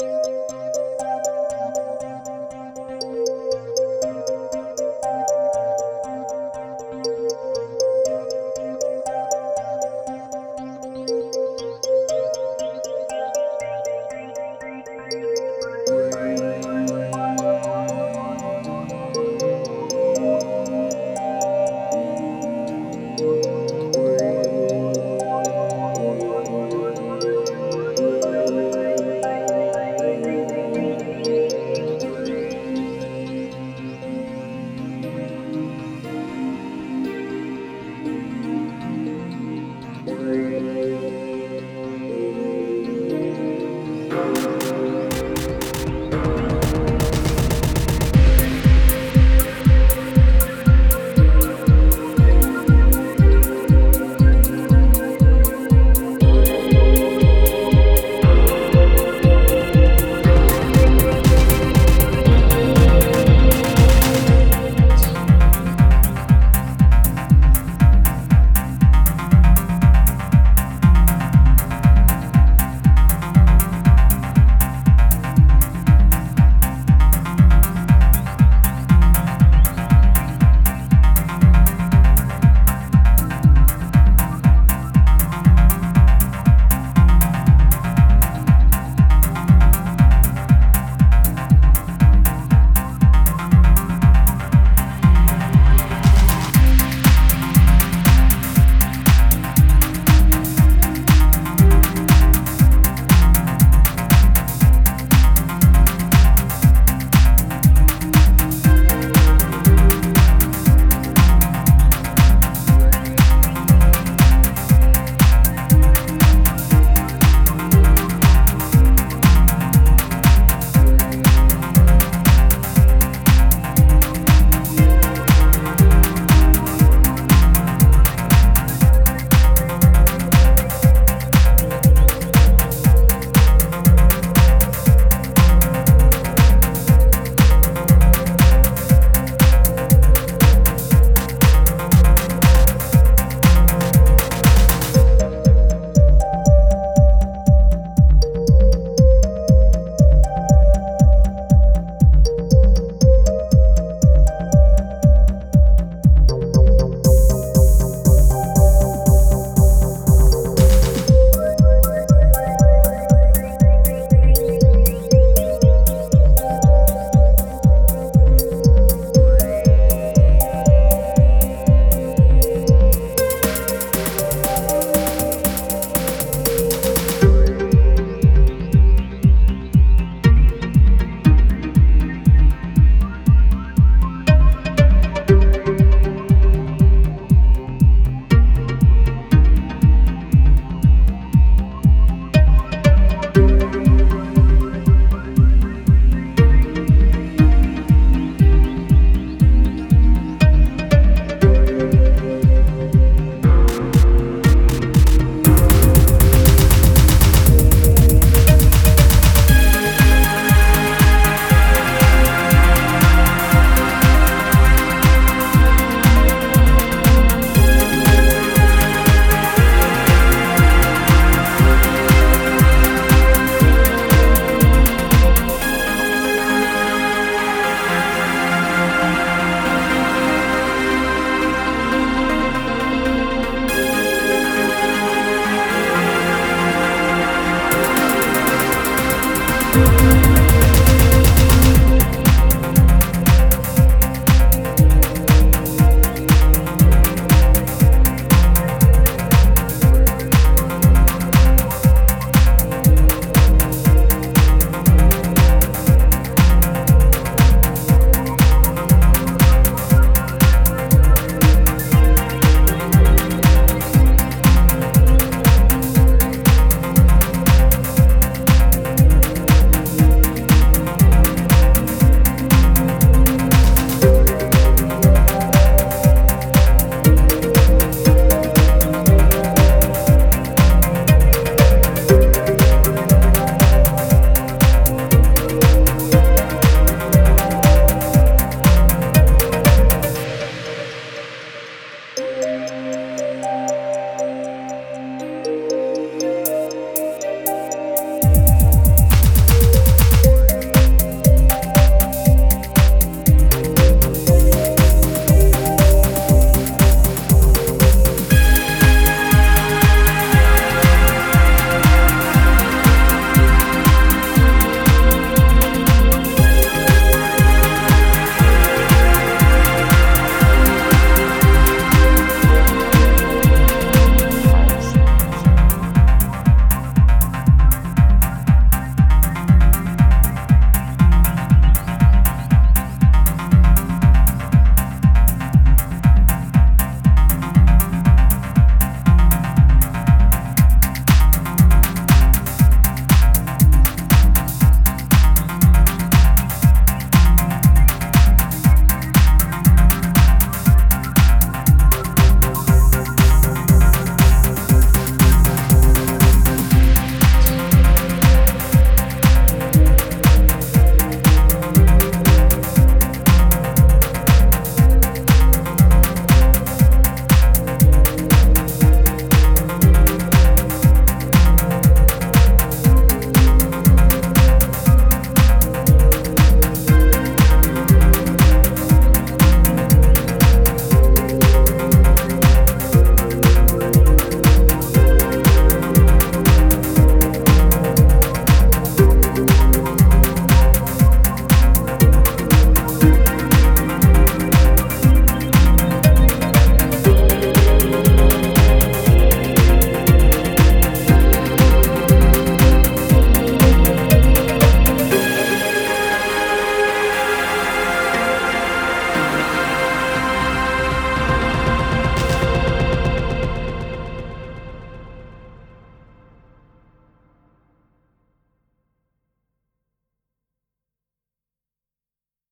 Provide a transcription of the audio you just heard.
Música Thank